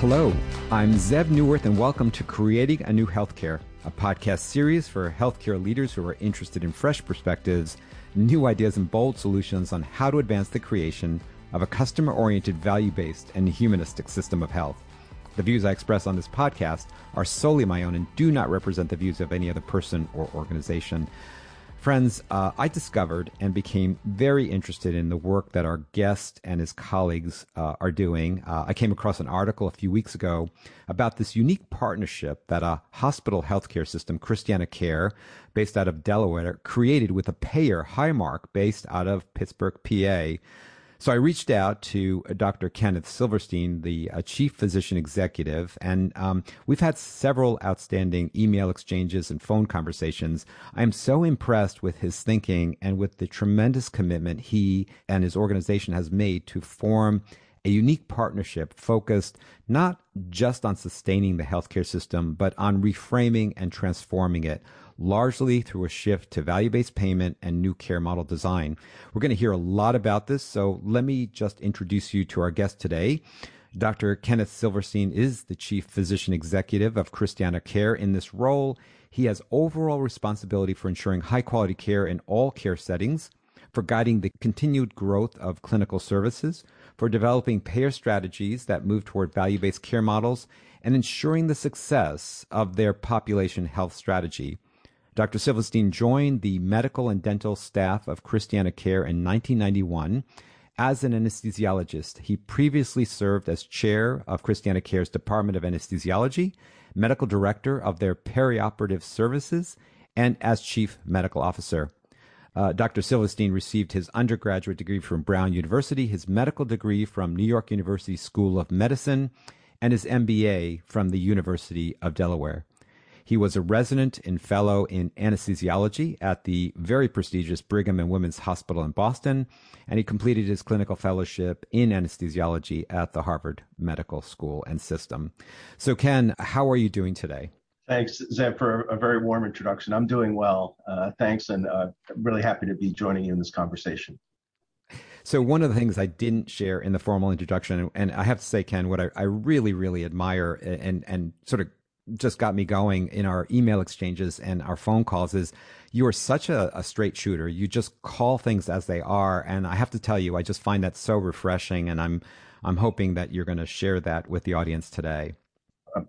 Hello, I'm Zev Neuwirth, and welcome to Creating a New Healthcare, a podcast series for healthcare leaders who are interested in fresh perspectives, new ideas, and bold solutions on how to advance the creation of a customer oriented, value based, and humanistic system of health. The views I express on this podcast are solely my own and do not represent the views of any other person or organization. Friends, uh, I discovered and became very interested in the work that our guest and his colleagues uh, are doing. Uh, I came across an article a few weeks ago about this unique partnership that a hospital healthcare system, Christiana Care, based out of Delaware, created with a payer, Highmark, based out of Pittsburgh, PA. So I reached out to uh, Dr. Kenneth Silverstein, the uh, chief physician executive, and um, we've had several outstanding email exchanges and phone conversations. I'm so impressed with his thinking and with the tremendous commitment he and his organization has made to form a unique partnership focused not just on sustaining the healthcare system, but on reframing and transforming it largely through a shift to value based payment and new care model design. We're going to hear a lot about this, so let me just introduce you to our guest today. Dr. Kenneth Silverstein is the chief physician executive of Christiana Care. In this role, he has overall responsibility for ensuring high quality care in all care settings, for guiding the continued growth of clinical services, for developing payer strategies that move toward value based care models, and ensuring the success of their population health strategy. Dr. Silverstein joined the medical and dental staff of Christiana Care in 1991 as an anesthesiologist. He previously served as chair of Christiana Care's Department of Anesthesiology, medical director of their perioperative services, and as chief medical officer. Uh, Dr. Silverstein received his undergraduate degree from Brown University, his medical degree from New York University School of Medicine, and his MBA from the University of Delaware. He was a resident and fellow in anesthesiology at the very prestigious Brigham and Women's Hospital in Boston, and he completed his clinical fellowship in anesthesiology at the Harvard Medical School and System. So, Ken, how are you doing today? Thanks, Zev, for a very warm introduction. I'm doing well. Uh, thanks, and uh, really happy to be joining you in this conversation. So one of the things I didn't share in the formal introduction, and I have to say, Ken, what I, I really, really admire and and sort of just got me going in our email exchanges and our phone calls is you are such a, a, straight shooter. You just call things as they are. And I have to tell you, I just find that so refreshing. And I'm, I'm hoping that you're going to share that with the audience today.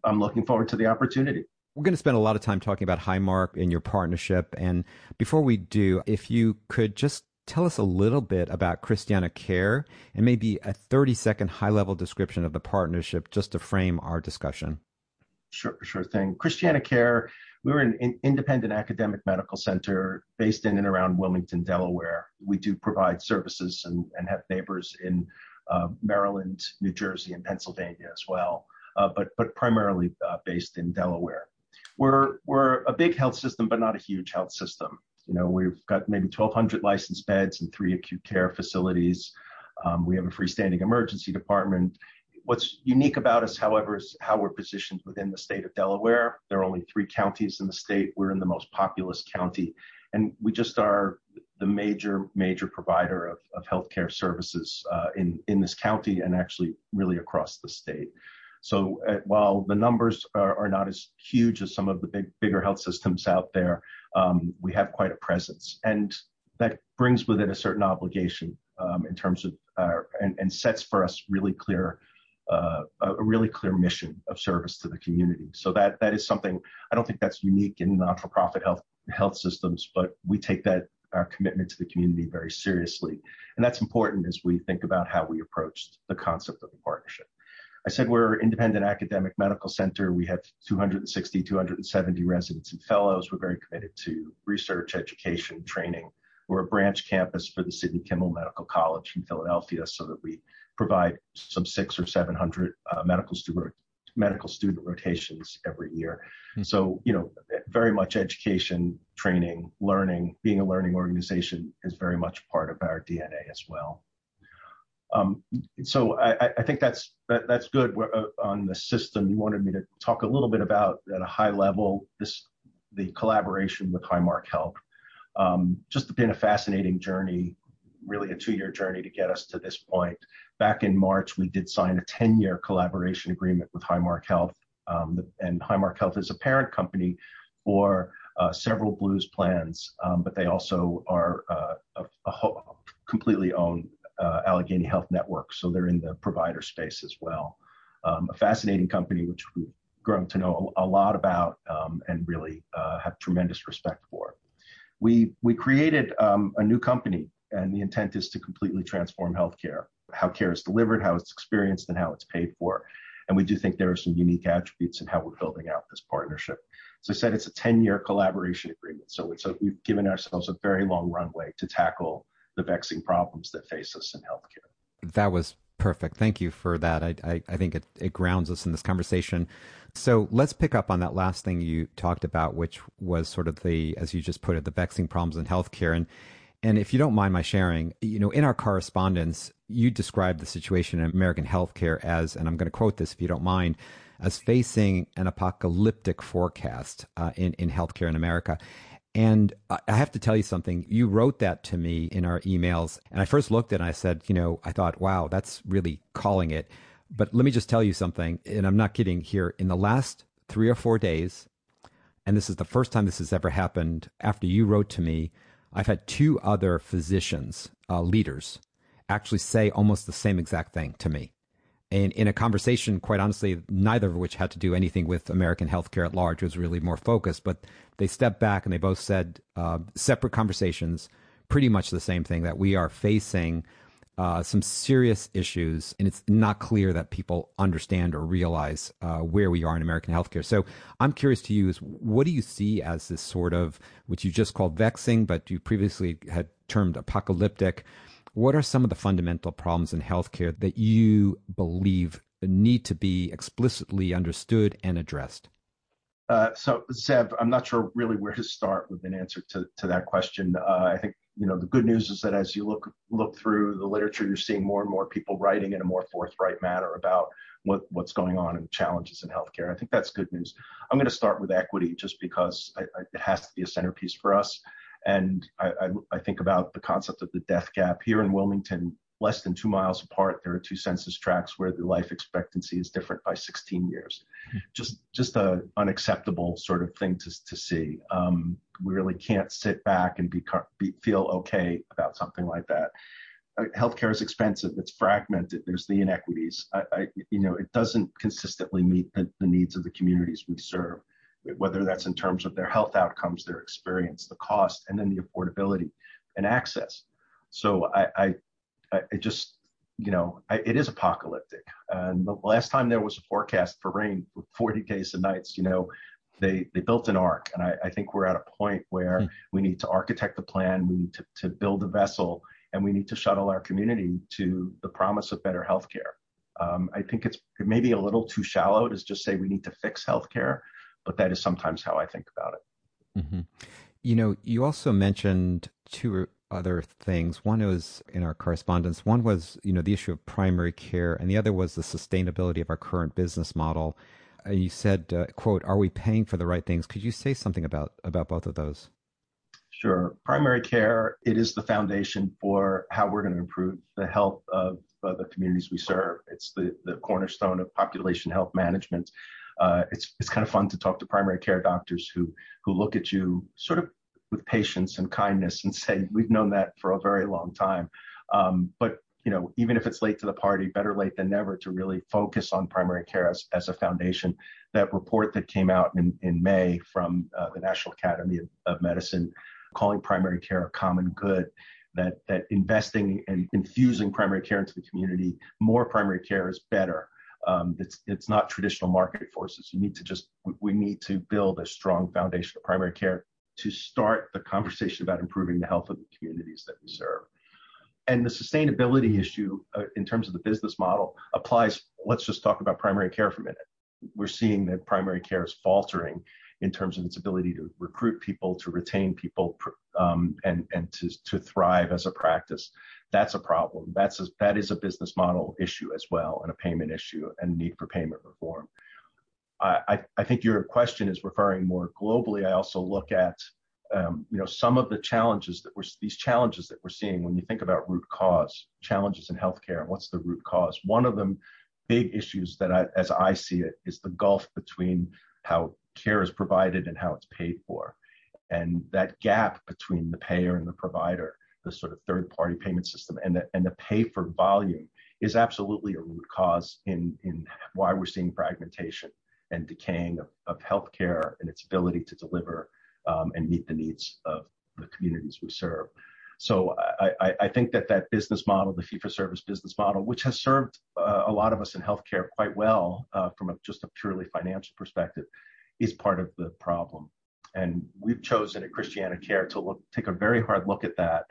I'm looking forward to the opportunity. We're going to spend a lot of time talking about Highmark and your partnership. And before we do, if you could just tell us a little bit about Christiana Care and maybe a 30 second high level description of the partnership just to frame our discussion. Sure, sure thing. Christiana Care, we are an independent academic medical center based in and around Wilmington, Delaware. We do provide services and, and have neighbors in uh, Maryland, New Jersey, and Pennsylvania as well, uh, but, but primarily uh, based in Delaware. We're, we're a big health system, but not a huge health system. You know, we've got maybe 1,200 licensed beds and three acute care facilities. Um, we have a freestanding emergency department What's unique about us, however, is how we're positioned within the state of Delaware. There are only three counties in the state. We're in the most populous county, and we just are the major, major provider of, of healthcare services uh, in, in this county and actually really across the state. So uh, while the numbers are, are, not as huge as some of the big, bigger health systems out there, um, we have quite a presence. And that brings with it a certain obligation um, in terms of, uh, and, and sets for us really clear uh, a really clear mission of service to the community. So that that is something I don't think that's unique in not-for-profit health health systems, but we take that our commitment to the community very seriously, and that's important as we think about how we approached the concept of the partnership. I said we're an independent academic medical center. We have 260, 270 residents and fellows. We're very committed to research, education, training. We're a branch campus for the Sidney Kimmel Medical College in Philadelphia so that we provide some six or 700 uh, medical student medical student rotations every year. Mm-hmm. So, you know, very much education, training, learning, being a learning organization is very much part of our DNA as well. Um, so I, I, think that's that, that's good uh, on the system. You wanted me to talk a little bit about at a high level this the collaboration with Highmark Health. Um, just been a fascinating journey really a two-year journey to get us to this point. Back in March, we did sign a 10-year collaboration agreement with Highmark Health, um, and Highmark Health is a parent company for uh, several Blues plans, um, but they also are uh, completely owned uh, Allegheny Health Network, so they're in the provider space as well. Um, a fascinating company which we've grown to know a, lot about and really have tremendous respect for. We we created a new company, and the intent is to completely transform healthcare, how care is delivered, how it's experienced, and how it's paid for. And we do think there are some unique attributes in how we're building out this partnership. As I said, it's a 10-year collaboration agreement, so we've given ourselves a very long runway to tackle the vexing problems that face us in healthcare. That was perfect. Thank you for that. I, I, I, think it, it grounds us in this conversation. So let's pick up on that last thing you talked about, which was sort of the, as you just put it, the vexing problems in healthcare. And and if you don't mind my sharing, you know, in our correspondence, you described the situation in American healthcare as, and I'm going to quote this if you don't mind, as facing an apocalyptic forecast uh, in in healthcare in America. And I have to tell you something. You wrote that to me in our emails. And I first looked at it and I said, you know, I thought, wow, that's really calling it. But let me just tell you something. And I'm not kidding here. In the last three or four days, and this is the first time this has ever happened after you wrote to me, I've had two other physicians, uh, leaders, actually say almost the same exact thing to me and in a conversation, quite honestly, neither of which had to do anything with American healthcare at large. It was really more focused. But they stepped back and they both said uh, separate conversations, pretty much the same thing that we are facing uh, some serious issues, and it's not clear that people understand or realize uh, where we are in American healthcare. So I'm curious to you: is what do you see as this sort of which you just called vexing, but you previously had termed apocalyptic? What are some of the fundamental problems in healthcare that you believe need to be explicitly understood and addressed? Uh, so, Zev, I'm not sure really where to start with an answer to, to that question. Uh, I think you know the good news is that as you look look through the literature, you're seeing more and more people writing in a more forthright manner about what, what's going on and challenges in healthcare. I think that's good news. I'm going to start with equity just because I, I, it has to be a centerpiece for us. And I, I, I think about the concept of the death gap here in Wilmington, less than two miles apart. There are two census tracts where the life expectancy is different by 16 years. Hmm. Just just a unacceptable sort of thing to to see. Um, we really can't sit back and be, be feel okay about something like that. Uh, healthcare is expensive. It's fragmented. There's the inequities. I, I, you know, it doesn't consistently meet the, the needs of the communities we serve whether that's in terms of their health outcomes, their experience, the cost, and then the affordability and access. So I, I, I just, you know, I, it is apocalyptic. And the last time there was a forecast for rain for 40 days and nights, you know, they, they built an ark. And I, I think we're at a point where hmm. we need to architect the plan, we need to, to build a vessel, and we need to shuttle our community to the promise of better healthcare. Um, I think it's maybe a little too shallow to just say we need to fix healthcare but that is sometimes how I think about it. Mm-hmm. You know, you also mentioned two other things. One was in our correspondence. One was, you know, the issue of primary care, and the other was the sustainability of our current business model. And uh, you said, uh, "quote Are we paying for the right things?" Could you say something about about both of those? Sure. Primary care it is the foundation for how we're going to improve the health of uh, the communities we serve. It's the the cornerstone of population health management uh, it's it's kind of fun to talk to primary care doctors who who look at you sort of with patience and kindness and say we've known that for a very long time, um, but you know even if it's late to the party, better late than never to really focus on primary care as, as a foundation. That report that came out in in May from uh, the National Academy of, of Medicine calling primary care a common good that that investing and infusing primary care into the community, more primary care is better. Um, it's it's not traditional market forces. You need to just we need to build a strong foundation of primary care to start the conversation about improving the health of the communities that we serve. And the sustainability issue uh, in terms of the business model applies. Let's just talk about primary care for a minute. We're seeing that primary care is faltering in terms of its ability to recruit people, to retain people, um, and and to to thrive as a practice. That's a problem. That's a, that is a business model issue as well, and a payment issue, and need for payment reform. I, I, think your question is referring more globally. I also look at um, you know, some of the challenges that we're these challenges that we're seeing when you think about root cause challenges in healthcare. And what's the root cause? One of them, big issues that I, as I see it, is the gulf between how care is provided and how it's paid for, and that gap between the payer and the provider, the sort of third-party payment system, and the and the pay for volume is absolutely a root cause in in why we're seeing fragmentation and decaying of, of healthcare and its ability to deliver um, and meet the needs of the communities we serve. So I, I, think that that business model, the fee-for-service business model, which has served uh, a lot of us in healthcare quite well uh, from a, just a purely financial perspective, is part of the problem. And we've chosen at Christiana Care to look, take a very hard look at that.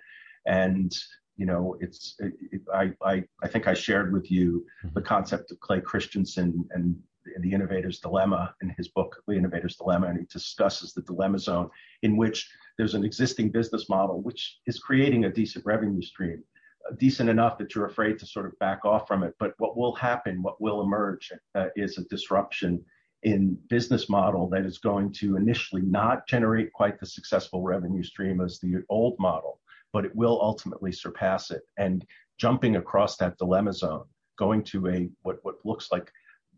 And you know, it's it, it, I, I I think I shared with you mm-hmm. the concept of Clay Christensen and the Innovator's Dilemma in his book, The Innovator's Dilemma, and he discusses the dilemma zone in which there's an existing business model which is creating a decent revenue stream, uh, decent enough that you're afraid to sort of back off from it. But what will happen, what will emerge, uh, is a disruption in business model that is going to initially not generate quite the successful revenue stream as the old model, but it will ultimately surpass it. And jumping across that dilemma zone, going to a what what looks like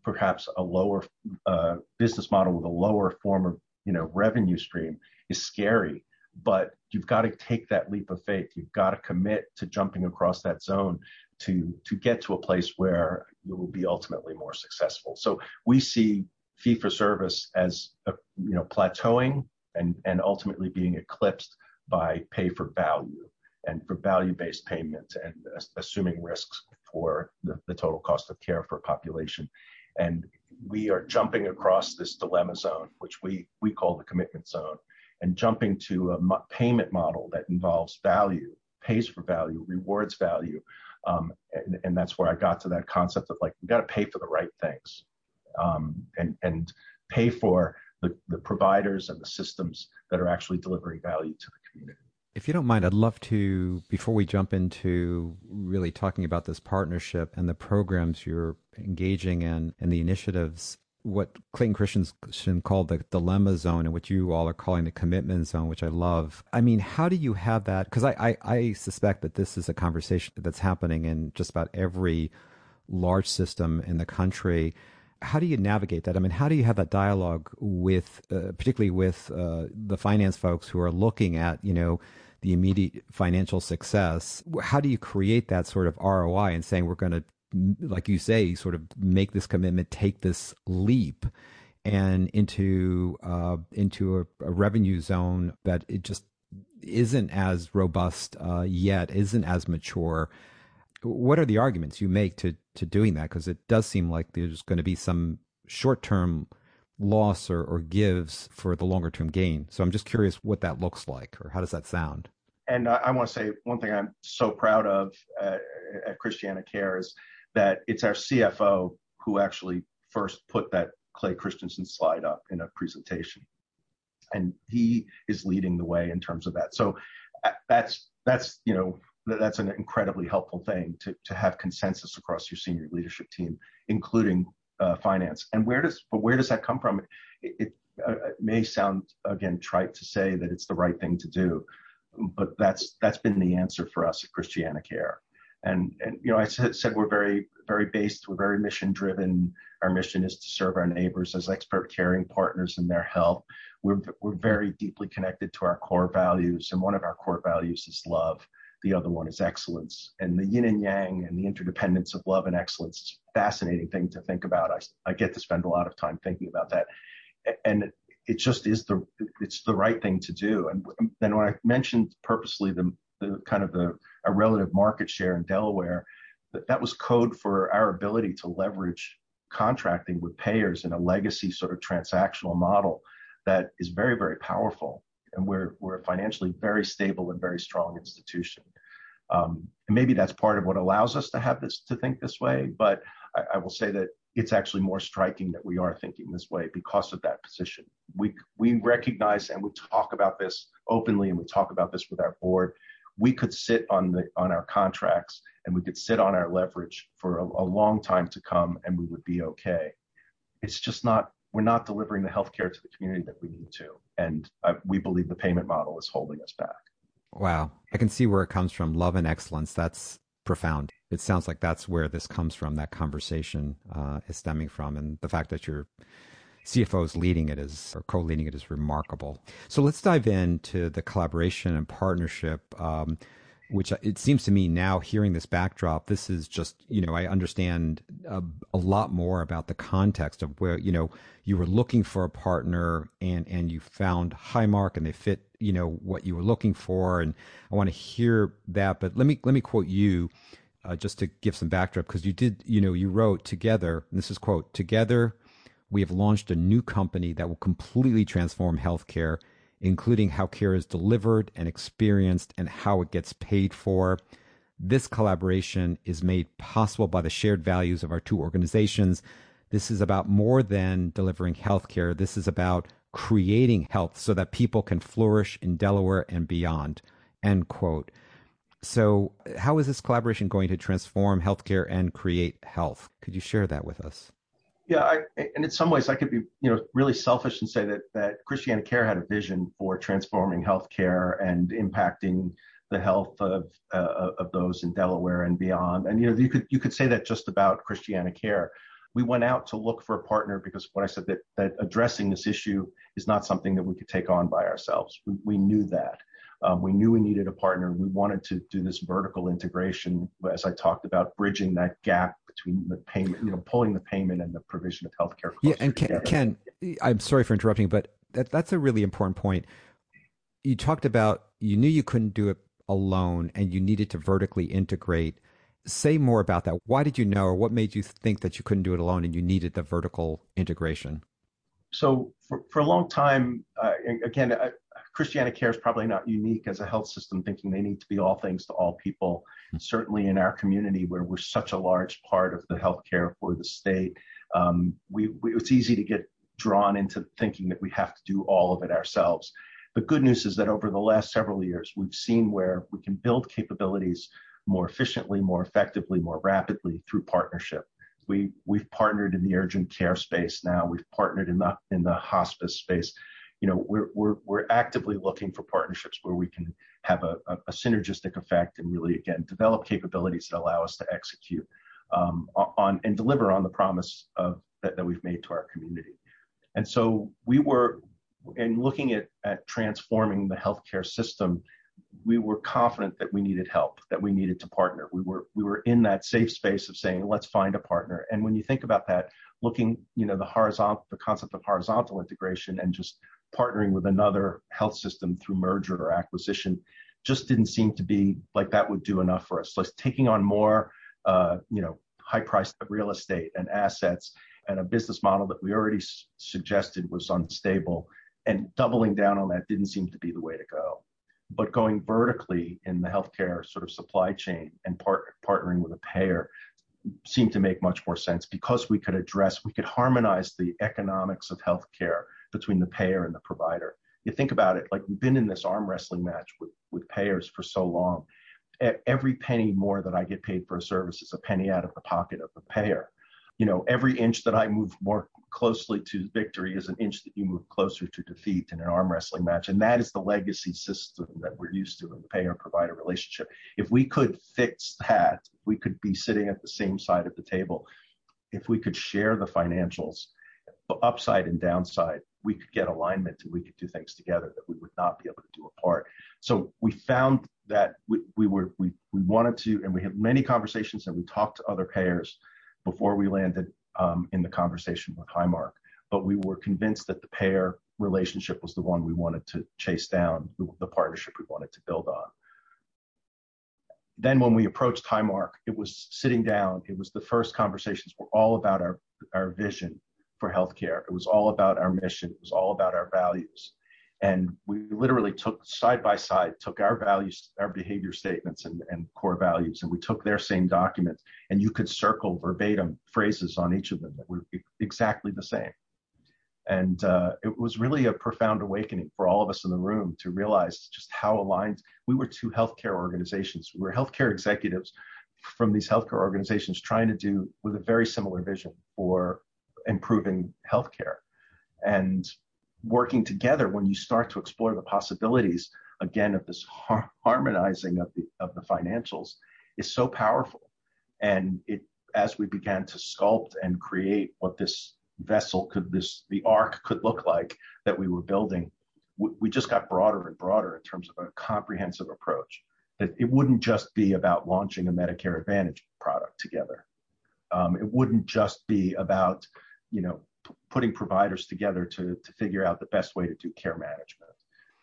perhaps a lower uh, business model with a lower form of you know revenue stream is scary but you've got to take that leap of faith you've got to commit to jumping across that zone to to get to a place where you will be ultimately more successful so we see fee for service as a, you know plateauing and and ultimately being eclipsed by pay for value and for value based payment and assuming risks for the, the total cost of care for a population and we are jumping across this dilemma zone, which we, we call the commitment zone, and jumping to a payment model that involves value, pays for value, rewards value. Um, and, and, that's where I got to that concept of like, we got to pay for the right things um, and, and pay for the, the providers and the systems that are actually delivering value to the community. If you don't mind, I'd love to, before we jump into really talking about this partnership and the programs you're engaging in and the initiatives, what Clayton Christensen called the dilemma zone and what you all are calling the commitment zone, which I love. I mean, how do you have that? Because I, I, I suspect that this is a conversation that's happening in just about every large system in the country how do you navigate that? I mean, how do you have that dialogue with, uh, particularly with uh, the finance folks who are looking at, you know, the immediate financial success. How do you create that sort of ROI and saying we're going to, like you say, sort of make this commitment, take this leap, and into uh, into a, a, revenue zone that it just isn't as robust uh, yet, isn't as mature. What are the arguments you make to to doing that? Because it does seem like there's going to be some short term loss or, or gives for the longer term gain. So I'm just curious what that looks like or how does that sound? And I, I want to say one thing I'm so proud of uh, at Christiana Care is that it's our CFO who actually first put that Clay Christensen slide up in a presentation. And he is leading the way in terms of that. So uh, that's, that's, you know, that's an incredibly helpful thing to, to have consensus across your senior leadership team, including uh, finance. And where does but where does that come from? Uh, it, may sound again trite to say that it's the right thing to do, but that's that's been the answer for us at Christiana Care. And and you know I said, we're very very based, we're very mission driven. Our mission is to serve our neighbors as expert caring partners in their health. We're we're very deeply connected to our core values, and one of our core values is love the other one is excellence. And the yin and yang and the interdependence of love and excellence is a fascinating thing to think about. I, I get to spend a lot of time thinking about that. And it just is the it's the right thing to do. And then when I mentioned purposely the, the kind of the a relative market share in Delaware, that, that was code for our ability to leverage contracting with payers in a legacy sort of transactional model that is very, very powerful and we're we're a financially very stable and very strong institution. Um, and maybe that's part of what allows us to have this to think this way. But I, will say that it's actually more striking that we are thinking this way because of that position. We we recognize and we talk about this openly, and we talk about this with our board. We could sit on the on our contracts and we could sit on our leverage for a long time to come, and we would be okay. It's just not we're not delivering the healthcare to the community that we need to. And uh, we believe the payment model is holding us back. Wow. I can see where it comes from. Love and excellence. That's profound. It sounds like that's where this comes from. That conversation uh, is stemming from. And the fact that your CFO is leading it is, or co leading it is remarkable. So let's dive into the collaboration and partnership. Um, which it seems to me now hearing this backdrop this is just you know i understand a, a, lot more about the context of where you know you were looking for a partner and and you found highmark and they fit you know what you were looking for and i want to hear that but let me let me quote you uh, just to give some backdrop because you did you know you wrote together this is quote together we have launched a new company that will completely transform healthcare including how care is delivered and experienced and how it gets paid for. This collaboration is made possible by the shared values of our two organizations. This is about more than delivering healthcare. This is about creating health so that people can flourish in Delaware and beyond. End quote. So, how is this collaboration going to transform healthcare and create health? Could you share that with us? Yeah, I, and in some ways, I could be, you know, really selfish and say that that Christiana Care had a vision for transforming healthcare and impacting the health of uh, of those in Delaware and beyond. And you know, you could you could say that just about Christiana Care. We went out to look for a partner because what I said that that addressing this issue is not something that we could take on by ourselves. We, we knew that. Um, we knew we needed a partner. We wanted to do this vertical integration, as I talked about, bridging that gap between the payment, you know, pulling the payment and the provision of healthcare. Yeah, and Ken, Ken, I'm sorry for interrupting, but that, that's a really important point. You talked about you knew you couldn't do it alone, and you needed to vertically integrate. Say more about that. Why did you know, or what made you think that you couldn't do it alone, and you needed the vertical integration? So for, for a long time, uh, again, Christiana Care is probably not unique as a health system thinking they need to be all things to all people. Mm-hmm. Certainly in our community where we're such a large part of the healthcare for the state, um, we, we, it's easy to get drawn into thinking that we have to do all of it ourselves. The good news is that over the last several years, we've seen where we can build capabilities more efficiently, more effectively, more rapidly through partnership. We, we've partnered in the urgent care space now. We've partnered in the, in the hospice space you know, we're, we're, we're actively looking for partnerships where we can have a, synergistic effect and really, again, develop capabilities that allow us to execute um, on and deliver on the promise of that, we've made to our community. And so we were, in looking at, at transforming the healthcare system, we were confident that we needed help, that we needed to partner. We were we were in that safe space of saying, let's find a partner. And when you think about that, looking, you know, the concept of horizontal integration and just partnering with another health system through merger or acquisition just didn't seem to be like that would do enough for us. Like taking on more, uh, you know, high priced real estate and assets and a business model that we already s- suggested was unstable and doubling down on that didn't seem to be the way to go. But going vertically in the healthcare sort of supply chain and part- partnering with a payer seemed to make much more sense because we could address, we could harmonize the economics of healthcare between the payer and the provider. You think about it, like we've been in this arm wrestling match with, with payers for so long. Every penny more that I get paid for a service is a penny out of the pocket of the payer. You know, every inch that I move more closely to victory is an inch that you move closer to defeat in an arm wrestling match. And that is the legacy system that we're used to in the payer provider relationship. If we could fix that, we could be sitting at the same side of the table, if we could share the financials, upside and downside, we could get alignment and we could do things together that we would not be able to do apart. So we found that we, we were we we wanted to, and we had many conversations and we talked to other payers before we landed um, in the conversation with Highmark. But we were convinced that the payer relationship was the one we wanted to chase down, the partnership we wanted to build on. Then when we approached Highmark, it was sitting down. It was the first conversations were all about our our vision for healthcare. It was all about our mission. It was all about our values. And we literally took side by side, took our values, our behavior statements and, and core values, and we took their same documents, and you could circle verbatim phrases on each of them that were exactly the same. And uh, it was really a profound awakening for all of us in the room to realize just how aligned we were two healthcare organizations. We were healthcare executives from these healthcare organizations trying to do with a very similar vision for improving healthcare. And working together, when you start to explore the possibilities again of this har- harmonizing of the of the financials, is so powerful. And it as we began to sculpt and create what this vessel could this the ark could look like that we were building we, we just got broader and broader in terms of a comprehensive approach that it wouldn't just be about launching a medicare advantage product together um, it wouldn't just be about you know putting providers together to, to figure out the best way to do care management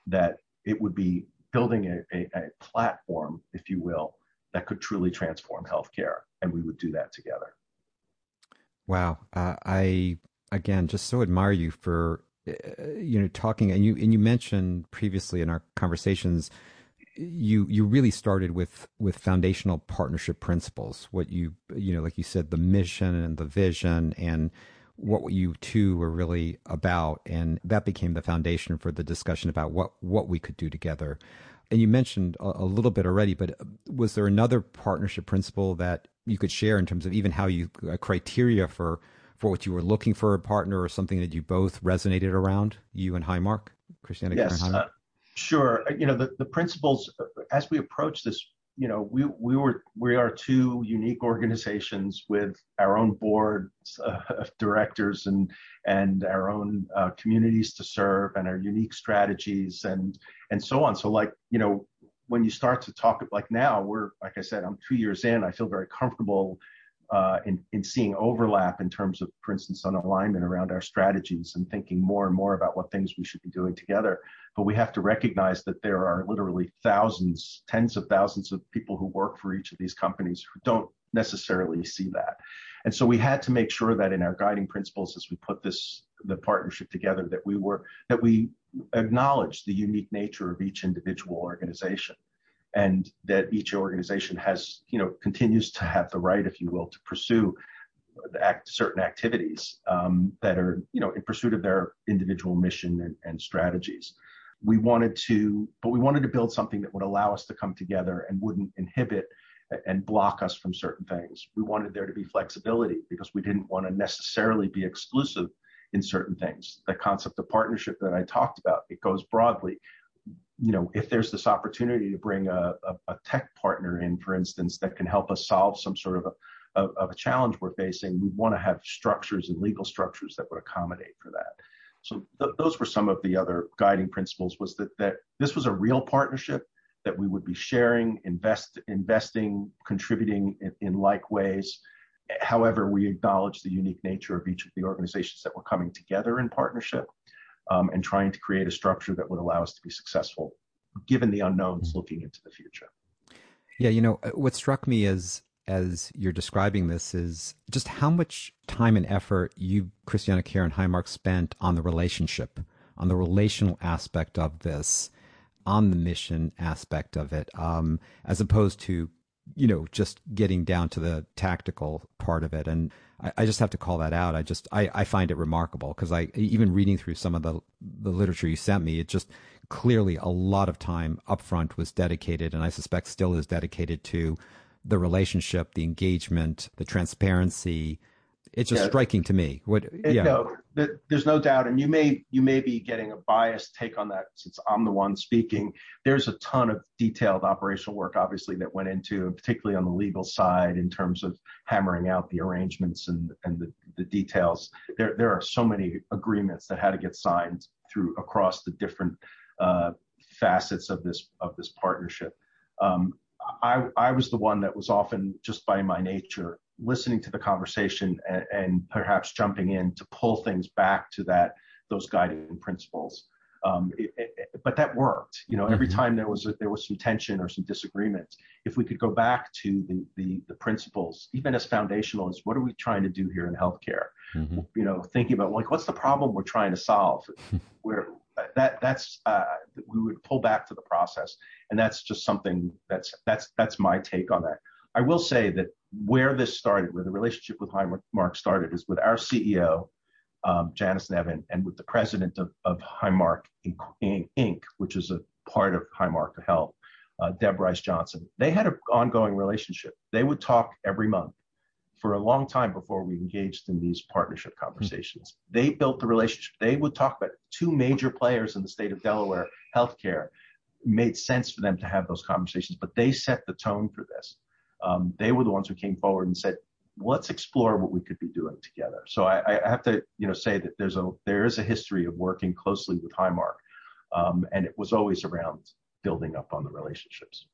that it would be building a, a, a platform if you will that could truly transform healthcare and we would do that together. Wow, uh, I again just so admire you for uh, you know talking and you and you mentioned previously in our conversations you you really started with with foundational partnership principles what you you know like you said the mission and the vision and what you two were really about and that became the foundation for the discussion about what what we could do together and you mentioned a, a little bit already but was there another partnership principle that you could share in terms of even how you uh, criteria for for what you were looking for a partner or something that you both resonated around you and Highmark, Christiana yes, Care and Highmark? Uh, sure. Uh, you know the the principles uh, as we approach this. You know, we we were we are two unique organizations with our own board uh, of directors and and our own uh, communities to serve and our unique strategies and and so on. So like you know when you start to talk like now, we're like I said, I'm two years in. I feel very comfortable Uh, in in seeing overlap in terms of, for instance, on alignment around our strategies and thinking more and more about what things we should be doing together. But we have to recognize that there are literally thousands, tens of thousands of people who work for each of these companies who don't necessarily see that. And so we had to make sure that in our guiding principles as we put this the partnership together that we were that we acknowledge the unique nature of each individual organization and that each organization has you know continues to have the right if you will to pursue certain activities um, that are you know in pursuit of their individual mission and, and strategies we wanted to but we wanted to build something that would allow us to come together and wouldn't inhibit and block us from certain things. We wanted there to be flexibility because we didn't want to necessarily be exclusive in certain things. The concept of partnership that I talked about, it goes broadly. You know, if there's this opportunity to bring a, tech partner in, for instance, that can help us solve some sort of a, challenge we're facing, we want to have structures and legal structures that would accommodate for that. So th- those were some of the other guiding principles was that, that this was a real partnership that we would be sharing, invest, investing, contributing in, like ways. However, we acknowledge the unique nature of each of the organizations that were coming together in partnership and trying to create a structure that would allow us to be successful given the unknowns mm-hmm. looking into the future. Yeah, you know, uh, what struck me as as you're describing this is just how much time and effort you, Christiana Care and Highmark, spent on the relationship, on the relational aspect of this on the mission aspect of it, um, as opposed to, you know, just getting down to the tactical part of it. And I, I just have to call that out. I just, I, I find it remarkable because I, even reading through some of the, the literature you sent me, it just clearly a lot of time upfront was dedicated, and I suspect still is dedicated to the relationship, the engagement, the transparency, it's just yeah. striking to me. What? Yeah. No, there's no doubt, and you may you may be getting a biased take on that since I'm the one speaking. There's a ton of detailed operational work, obviously, that went into, particularly on the legal side, in terms of hammering out the arrangements and and the, the details. There there are so many agreements that had to get signed through across the different uh, facets of this of this partnership. Um, I, I was the one that was often just by my nature listening to the conversation and, and, perhaps jumping in to pull things back to that those guiding principles. Um, it, it, but that worked. You know, every mm-hmm. time there was a, there was some tension or some disagreement, if we could go back to the, the the principles, even as foundational as what are we trying to do here in healthcare? Mm-hmm. You know, thinking about like what's the problem we're trying to solve? Where that that's uh, we would pull back to the process, and that's just something that's that's that's my take on that. I will say that where this started, where the relationship with Highmark started, is with our CEO, um, Janice Nevin, and with the president of, of Highmark Inc., which is a part of Highmark Health, uh, Deb Rice Johnson. They had an ongoing relationship. They would talk every month. for a long time before we engaged in these partnership hmm. conversations. They built the relationship. They would talk about it. two major players in the state of Delaware, healthcare, made sense for them to have those conversations, but they set the tone for this. Um, they were the ones who came forward and said, let's explore what we could be doing together. So I, I, have to, you know, say that there's a there is a history of working closely with Highmark, um, and it was always around building up on the relationships.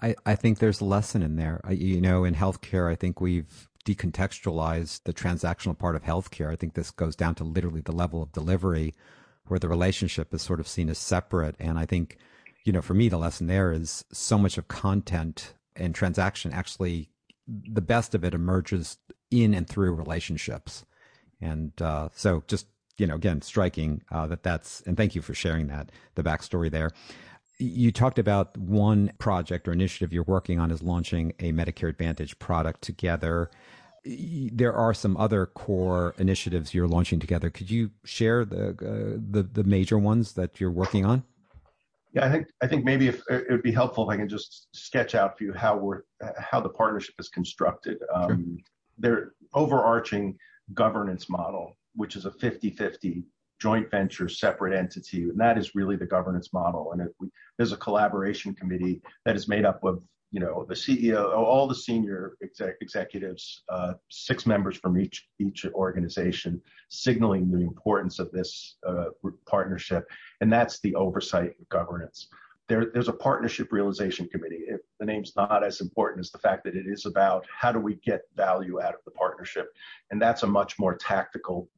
I, I think there's a lesson in there. I, you know, in healthcare, I think we've decontextualized the transactional part of healthcare. I think this goes down to literally the level of delivery where the relationship is sort of seen as separate. And I think, you know, for me, the lesson there is so much of content and transaction actually, the best of it emerges in and through relationships. And uh, so just, you know, again, striking uh, that that's, and thank you for sharing that, the backstory there. You talked about one project or initiative you're working on is launching a Medicare Advantage product together. There are some other core initiatives you're launching together. Could you share the uh, the, the major ones that you're working on? Yeah, I think I think maybe if it would be helpful if I can just sketch out for you how we're how the partnership is constructed. Um, sure. Their overarching governance model, which is a 50-50 joint venture, separate entity. And that is really the governance model. And we, there's a collaboration committee that is made up of, you know, the CEO, all the senior exec, executives, uh, six members from each each organization, signaling the importance of this uh, partnership. And that's the oversight and governance. There, there's a partnership realization committee. The name's not as important as the fact that it is about how do we get value out of the partnership, and that's a much more tactical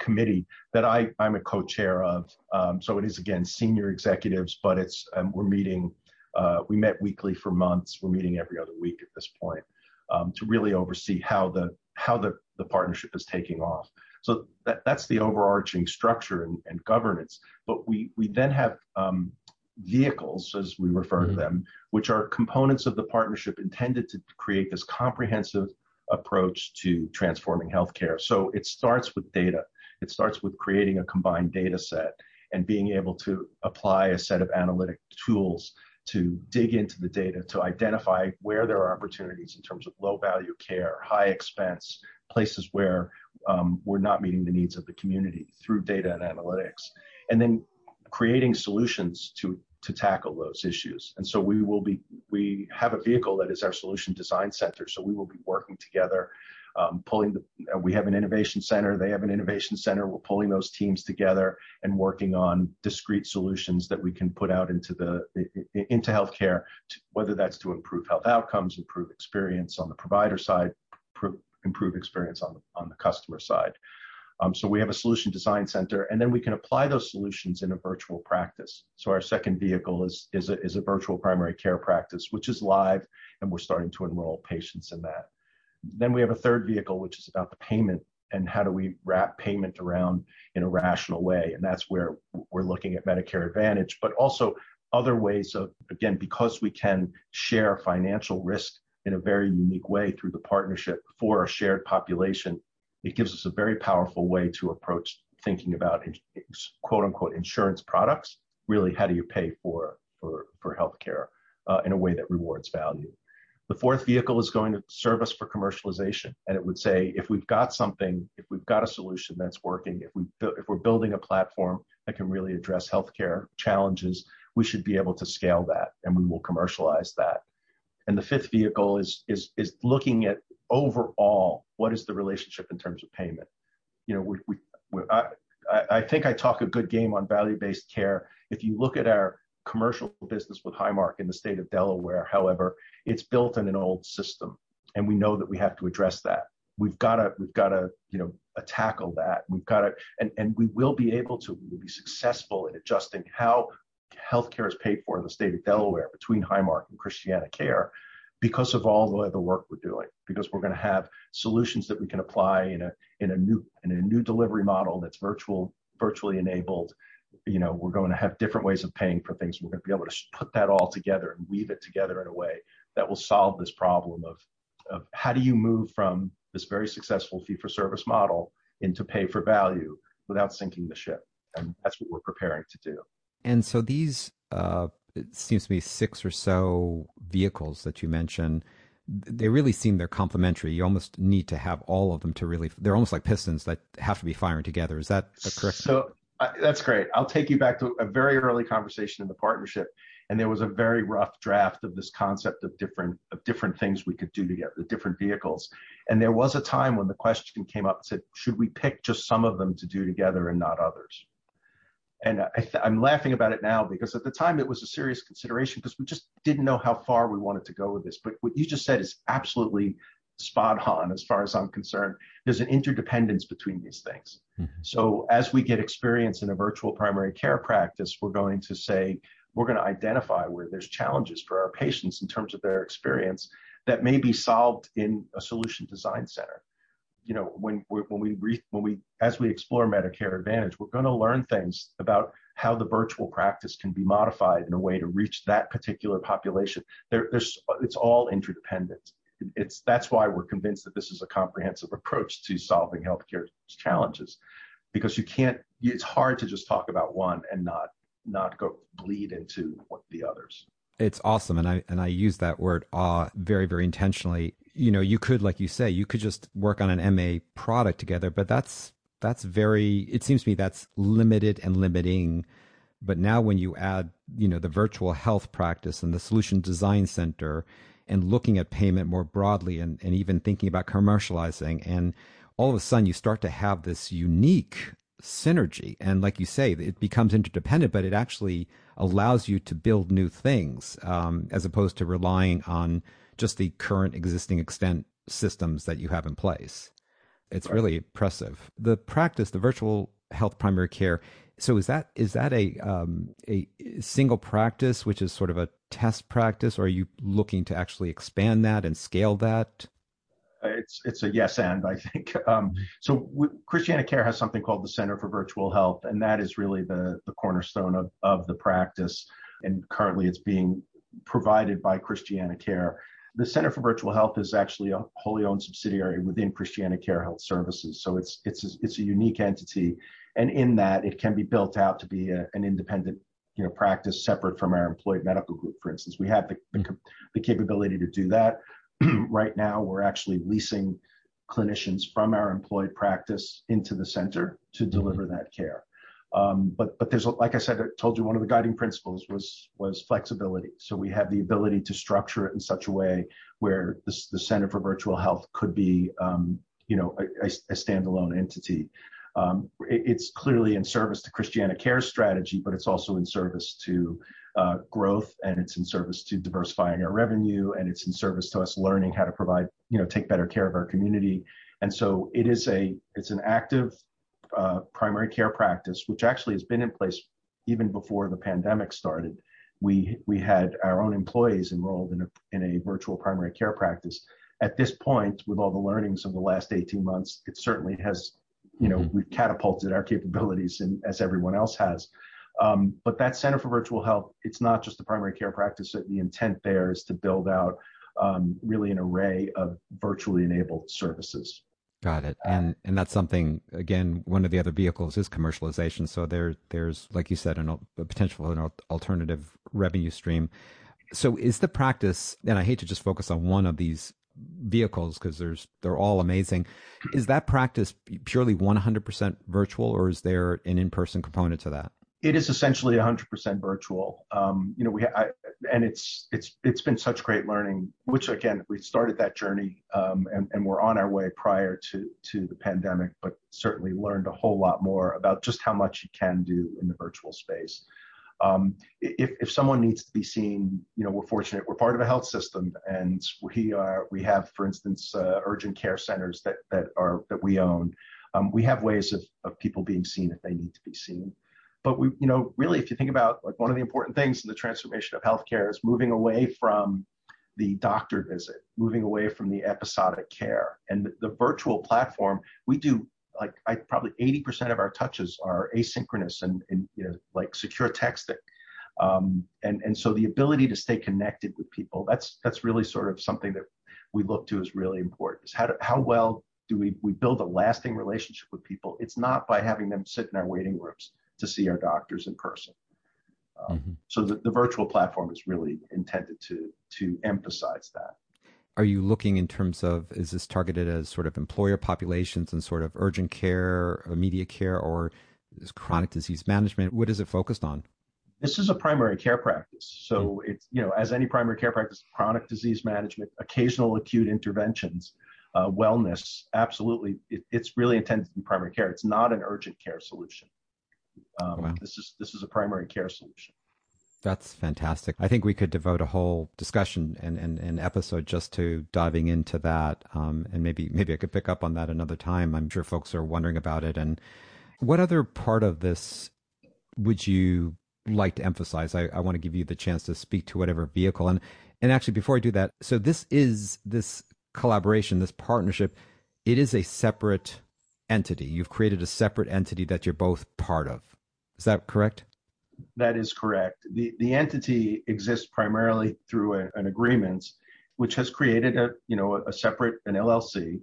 committee that I, I'm a co-chair of. Um, so it is again senior executives, but it's um, we're meeting. Uh, we met weekly for months. We're meeting every other week at this point um, to really oversee how the how the, the partnership is taking off. So that, that's the overarching structure and, and governance. But we we then have um, vehicles, as we refer mm-hmm. to them, which are components of the partnership intended to create this comprehensive approach to transforming healthcare. So it starts with data. It starts with creating a combined data set and being able to apply a set of analytic tools to dig into the data to identify where there are opportunities in terms of low value care, high expense, places where um, we're not meeting the needs of the community through data and analytics, and then creating solutions to to tackle those issues. And so we will be we have a vehicle that is our solution design center. So we will be working together um, pulling the, uh, we have an innovation center, they have an innovation center. We're pulling those teams together and working on discrete solutions that we can put out into the into healthcare, to, whether that's to improve health outcomes, improve experience on the provider side, improve, improve experience on the on the customer side. Um, so we have a solution design center, and then we can apply those solutions in a virtual practice. So our second vehicle is is a, is a virtual primary care practice, which is live, and we're starting to enroll patients in that. Then we have a third vehicle, which is about the payment and how do we wrap payment around in a rational way. And that's where we're looking at Medicare Advantage, but also other ways of, again, because we can share financial risk in a very unique way through the partnership for a shared population, it gives us a very powerful way to approach thinking about quote unquote insurance products. Really, how do you pay for for for healthcare uh, in a way that rewards value? The fourth vehicle is going to serve us for commercialization. And it would say, if we've got something, if we've got a solution that's working, if, we, if we're building a platform that can really address healthcare challenges, we should be able to scale that and we will commercialize that. And the fifth vehicle is, is, is looking at overall, what is the relationship in terms of payment? You know, we, we, I, I think I talk a good game on value-based care. If you look at our commercial business with Highmark in the state of Delaware. However, it's built in an old system, and we know that we have to address that. We've got to, we've got to, you know, tackle that. We've got to, and, and we will be able to, we will be successful in adjusting how healthcare is paid for in the state of Delaware between Highmark and Christiana Care because of all the other work we're doing, because we're going to have solutions that we can apply in a, in a new, in a new delivery model that's virtual, virtually enabled you know, we're going to have different ways of paying for things. We're going to be able to put that all together and weave it together in a way that will solve this problem of, how do you move from this very successful fee for service model into pay for value without sinking the ship. And that's what we're preparing to do. And so these, uh, it seems to me six or so vehicles that you mentioned, they really seem they're complementary. You almost need to have all of them to really. They're almost like pistons that have to be firing together. Is that correct? So uh, that's great. I'll take you back to a very early conversation in the partnership, and there was a very rough draft of this concept of different of different things we could do together, the different vehicles. And there was a time when the question came up and said, should we pick just some of them to do together and not others? And I am laughing about it now because at the time it was a serious consideration because we just didn't know how far we wanted to go with this. But what you just said is absolutely spot on as far as I'm concerned. There's an interdependence between these things. Mm-hmm. So as we get experience in a virtual primary care practice, we're going to say, we're going to identify where there's challenges for our patients in terms of their experience that may be solved in a solution design center. You know, when when we re, when we as we explore Medicare Advantage, we're going to learn things about how the virtual practice can be modified in a way to reach that particular population. There, there's it's all interdependent it's that's why we're convinced that this is a comprehensive approach to solving healthcare challenges, because you can't. It's hard to just talk about one and not not go bleed into the others. It's awesome, and I and I use that word "awe" very very intentionally. You know, you could, like you say, you could just work on an MA product together, but that's that's very. It seems to me that's limited and limiting. But now, when you add, you know, the virtual health practice and the solution design center and looking at payment more broadly and, and even thinking about commercializing. And all of a sudden, you start to have this unique synergy. And like you say, it becomes interdependent, but it actually allows you to build new things um, as opposed to relying on just the current existing extent systems that you have in place. It's right. really impressive. The practice, the virtual health primary care, so is that is that a um, a single practice, which is sort of a test practice, or are you looking to actually expand that and scale that? It's it's a yes and I think. Um, so Christiana Care has something called the Center for Virtual Health, and that is really the the cornerstone of of the practice. And currently, it's being provided by Christiana Care. The Center for Virtual Health is actually a wholly owned subsidiary within Christiana Care Health Services. So it's it's a, it's a unique entity, and in that it can be built out to be a, an independent you know practice separate from our employed medical group. For instance, we have the the, the capability to do that. right now, we're actually leasing clinicians from our employed practice into the center to mm-hmm. deliver that care. Um, but but there's like I said, I told you one of the guiding principles was was flexibility. So we have the ability to structure it in such a way where the, Center for Virtual Health could be um, you know a, standalone entity. Um, it, it's clearly in service to Christiana Care's strategy, but it's also in service to uh, growth and it's in service to diversifying our revenue and it's in service to us learning how to provide you know take better care of our community. And so it is a it's an active uh, primary care practice, which actually has been in place even before the pandemic started. We we had our own employees enrolled in a in a virtual primary care practice. At this point, with all the learnings of the last 18 months, it certainly has, you know, mm-hmm. we've catapulted our capabilities, and as everyone else has. Um, but that Center for Virtual Health, it's not just a primary care practice. The intent there is to build out um, really an array of virtually enabled services. Got it. Uh, and and that's something again. One of the other vehicles is commercialization. So there there's like you said, an, a potential an alternative revenue stream. So is the practice? And I hate to just focus on one of these vehicles because there's they're all amazing. Is that practice purely 100% virtual, or is there an in person component to that? It is essentially 100% virtual. Um, you know, we I, and it's it's it's been such great learning. Which again, we started that journey um, and and we're on our way prior to to the pandemic, but certainly learned a whole lot more about just how much you can do in the virtual space. Um, if if someone needs to be seen, you know, we're fortunate. We're part of a health system, and we are we have, for instance, uh, urgent care centers that that are that we own. Um, we have ways of, of people being seen if they need to be seen. But we, you know, really, if you think about like one of the important things in the transformation of healthcare is moving away from the doctor visit, moving away from the episodic care, and the, the virtual platform. We do like I probably 80% of our touches are asynchronous and, and you know like secure texting. Um, and and so the ability to stay connected with people that's that's really sort of something that we look to as really important is how to, how well do we we build a lasting relationship with people it's not by having them sit in our waiting rooms to see our doctors in person. Um, mm-hmm. So the, the virtual platform is really intended to to emphasize that. are you looking in terms of is this targeted as sort of employer populations and sort of urgent care, immediate care, or is chronic disease management? What is it focused on? This is a primary care practice. So mm. it's, you know, as any primary care practice, chronic disease management, occasional acute interventions, uh, wellness, absolutely. It, it's really intended to be primary care. It's not an urgent care solution. Um, wow. This is this is a primary care solution. That's fantastic. I think we could devote a whole discussion and, and, and episode just to diving into that. Um, and maybe maybe I could pick up on that another time. I'm sure folks are wondering about it. And what other part of this would you like to emphasize? I, I want to give you the chance to speak to whatever vehicle. And and actually, before I do that, so this is this collaboration, this partnership. It is a separate entity. You've created a separate entity that you're both part of. Is that correct? That is correct. The the entity exists primarily through a, an agreement, which has created a you know a, a separate an LLC,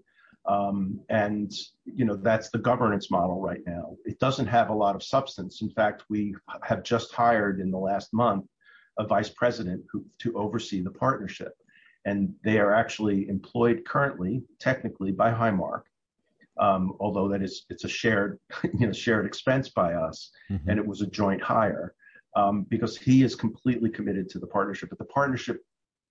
um, and you know that's the governance model right now. It doesn't have a lot of substance. In fact, we have just hired in the last month a vice president who, to oversee the partnership, and they are actually employed currently, technically, by Highmark although that is it's a shared you know shared expense by us, mm-hmm. and it was a joint hire um, because he is completely committed to the partnership. But the partnership,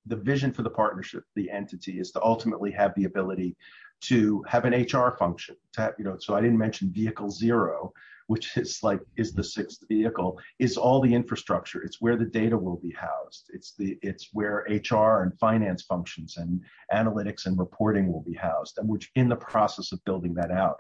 the vision for the partnership, the entity is to ultimately have the ability to have an HR function. To have, you know, so I didn't mention vehicle zero, which is like is the sixth vehicle, is all the infrastructure. It's where the data will be housed. It's the it's where HR and finance functions and analytics and reporting will be housed. And we're in the process of building that out.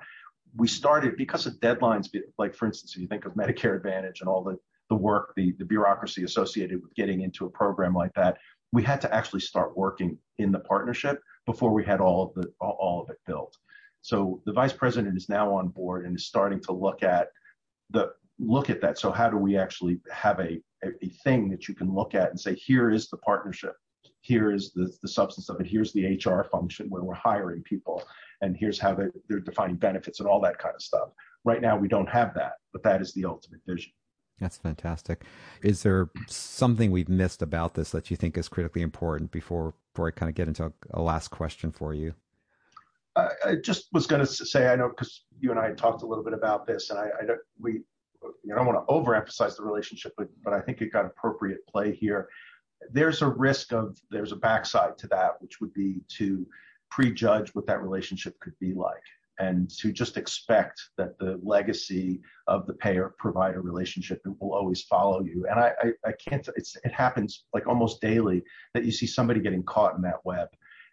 We started because of deadlines, like for instance, if you think of Medicare Advantage and all the the work, the, the bureaucracy associated with getting into a program like that, we had to actually start working in the partnership before we had all of the all of it built. So the vice president is now on board and is starting to look at the look at that. So how do we actually have a, a, a thing that you can look at and say, here is the partnership, here is the, the substance of it, here's the HR function where we're hiring people, and here's how they're, they're defining benefits and all that kind of stuff. Right now we don't have that, but that is the ultimate vision. That's fantastic. Is there something we've missed about this that you think is critically important before before I kind of get into a, a last question for you? I, I just was going to say, I know because you and I talked a little bit about this, and I, I don't, we, you don't want to overemphasize the relationship, but, but I think it got appropriate play here. There's a risk of there's a backside to that, which would be to prejudge what that relationship could be like and to just expect that the legacy of the payer provider relationship will always follow you. And I, I, I can't, it happens like almost daily that you see somebody getting caught in that web.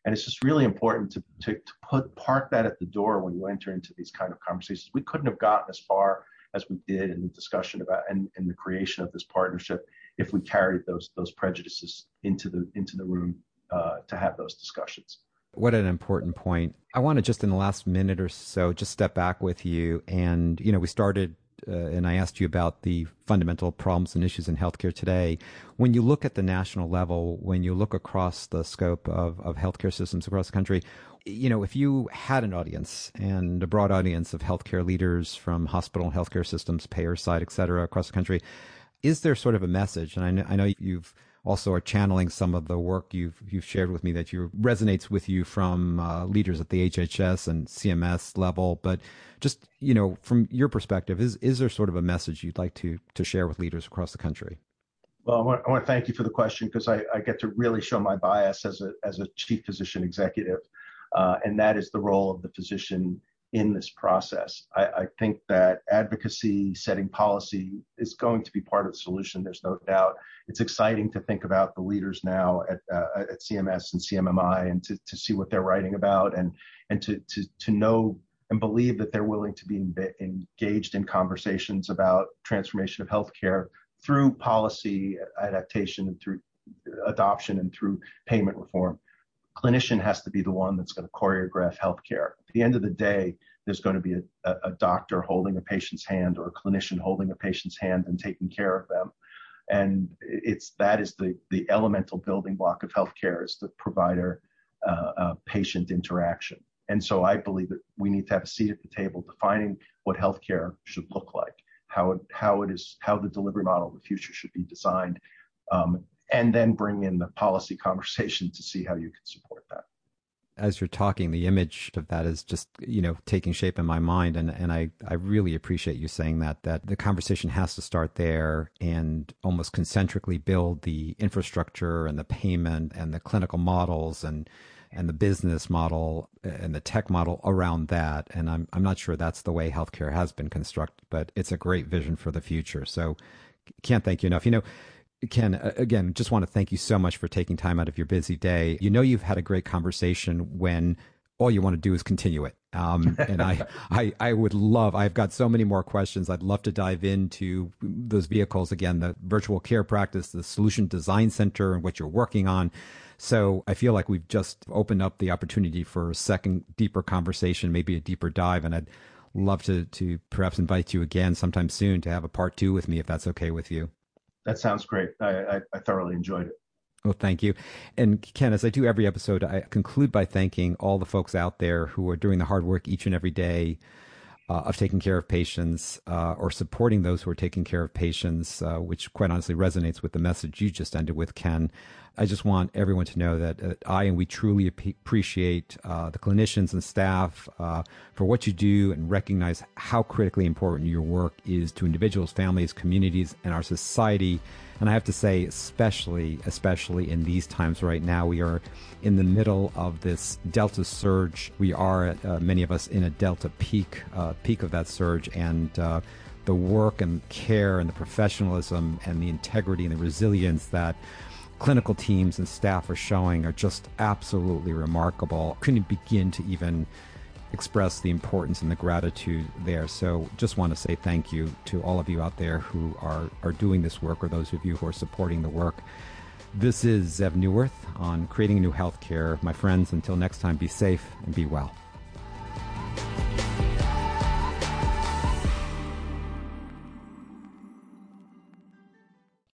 And it's just really important to, to, to put park that at the door when you enter into these kind of conversations. We couldn't have gotten as far as we did in the discussion about and, in the creation of this partnership if we carried those those prejudices into the into the room uh, to have those discussions. What an important point. I want to just in the last minute or so just step back with you. And, you know, we started uh, and I asked you about the fundamental problems and issues in healthcare today. When you look at the national level, when you look across the scope of, of healthcare systems across the country, you know, if you had an audience and a broad audience of healthcare leaders from hospital healthcare systems, payer side, et cetera, across the country, is there sort of a message? And I know, I know you've also are channeling some of the work you've you've shared with me that you resonates with you from uh, leaders at the HHS and CMS level. But just you know, from your perspective, is is there sort of a message you'd like to to share with leaders across the country? Well, I want, I want to thank you for the question because I, I, get to really show my bias as a as a chief physician executive, uh, and that is the role of the physician in this process. I, I, think that advocacy, setting policy is going to be part of the solution. There's no doubt. It's exciting to think about the leaders now at, uh, at CMS and CMMI and to, to see what they're writing about and, and to, to, to know and believe that they're willing to be engaged in conversations about transformation of healthcare through policy adaptation and through adoption and through payment reform clinician has to be the one that's going to choreograph healthcare. At the end of the day, there's going to be a, a, doctor holding a patient's hand or a clinician holding a patient's hand and taking care of them. And it's that is the the elemental building block of healthcare is the provider uh, uh, patient interaction. And so I believe that we need to have a seat at the table defining what healthcare should look like, how it how it is how the delivery model of the future should be designed, um, and then bring in the policy conversation to see how you can support that. as you're talking, the image of that is just, you know, taking shape in my mind. And, and I, I really appreciate you saying that, that the conversation has to start there and almost concentrically build the infrastructure and the payment and the clinical models and, and the business model and the tech model around that. And I'm, I'm not sure that's the way healthcare has been constructed, but it's a great vision for the future. So can't thank you enough. You know, Ken, again, just want to thank you so much for taking time out of your busy day. You know, you've had a great conversation when all you want to do is continue it. Um, and I, I, I would love, I've got so many more questions. I'd love to dive into those vehicles again, the virtual care practice, the solution design center and what you're working on. So I feel like we've just opened up the opportunity for a second deeper conversation, maybe a deeper dive. And I'd love to, to perhaps invite you again sometime soon to have a part two with me, if that's okay with you. That sounds great. I, I, I thoroughly enjoyed it. Well, thank you. And Ken, as I do every episode, I conclude by thanking all the folks out there who are doing the hard work each and every day uh, of taking care of patients uh, or supporting those who are taking care of patients, uh, which quite honestly resonates with the message you just ended with, Ken. I just want everyone to know that uh, I and we truly ap- appreciate uh, the clinicians and staff uh, for what you do and recognize how critically important your work is to individuals, families, communities, and our society. And I have to say, especially, especially in these times right now, we are in the middle of this Delta surge. We are, uh, many of us, in a Delta peak, uh, peak of that surge, and uh, the work and care and the professionalism and the integrity and the resilience that clinical teams and staff are showing are just absolutely remarkable. Couldn't begin to even express the importance and the gratitude there. So just want to say thank you to all of you out there who are, are doing this work or those of you who are supporting the work. This is Zev Neuwirth on Creating New Healthcare. My friends, until next time, be safe and be well.